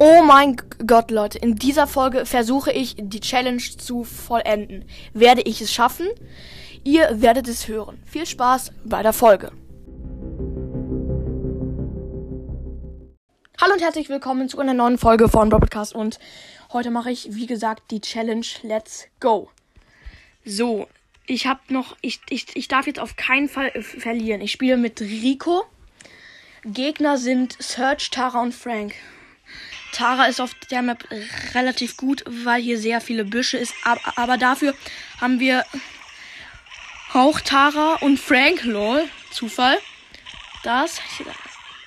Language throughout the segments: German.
Oh mein Gott, Leute, in dieser Folge versuche ich die Challenge zu vollenden. Werde ich es schaffen? Ihr werdet es hören. Viel Spaß bei der Folge. Hallo und herzlich willkommen zu einer neuen Folge von Broadcast und heute mache ich, wie gesagt, die Challenge Let's Go. So, ich habe noch, ich, ich, ich darf jetzt auf keinen Fall verlieren. Ich spiele mit Rico. Gegner sind Serge, Tara und Frank. Tara ist auf der Map relativ gut, weil hier sehr viele Büsche ist. Aber, aber dafür haben wir auch Tara und Frank. Lol, Zufall. Das.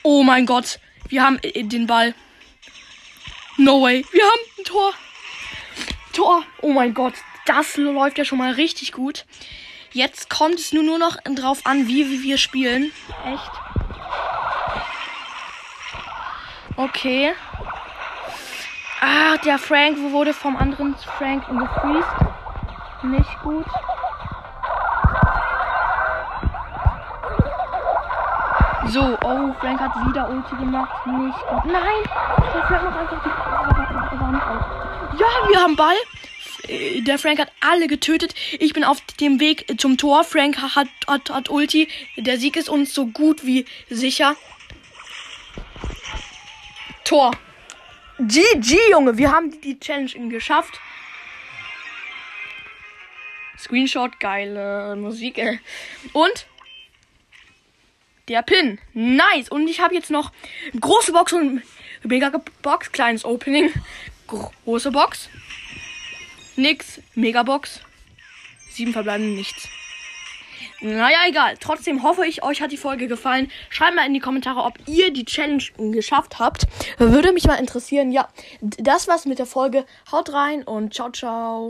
Oh mein Gott, wir haben den Ball. No way, wir haben ein Tor. Tor. Oh mein Gott, das läuft ja schon mal richtig gut. Jetzt kommt es nur, nur noch drauf an, wie, wie wir spielen. Echt. Okay. Ah, der Frank wurde vom anderen Frank gefreezed. Nicht gut. So, oh, Frank hat wieder Ulti gemacht. Nicht gut. Nein! Der Frank macht einfach die Wand auf. Ja, wir haben Ball. Äh, der Frank hat alle getötet. Ich bin auf dem Weg zum Tor. Frank hat, hat, hat Ulti. Der Sieg ist uns so gut wie sicher. Tor. GG, Junge. Wir haben die Challenge geschafft. Screenshot, geile Musik. Äh. Und der Pin. Nice. Und ich habe jetzt noch große Box und mega Box. Kleines Opening. Große Box. Nix. Megabox. Sieben verbleiben nichts. Naja, egal. Trotzdem hoffe ich, euch hat die Folge gefallen. Schreibt mal in die Kommentare, ob ihr die Challenge geschafft habt. Würde mich mal interessieren. Ja, das war's mit der Folge. Haut rein und ciao, ciao.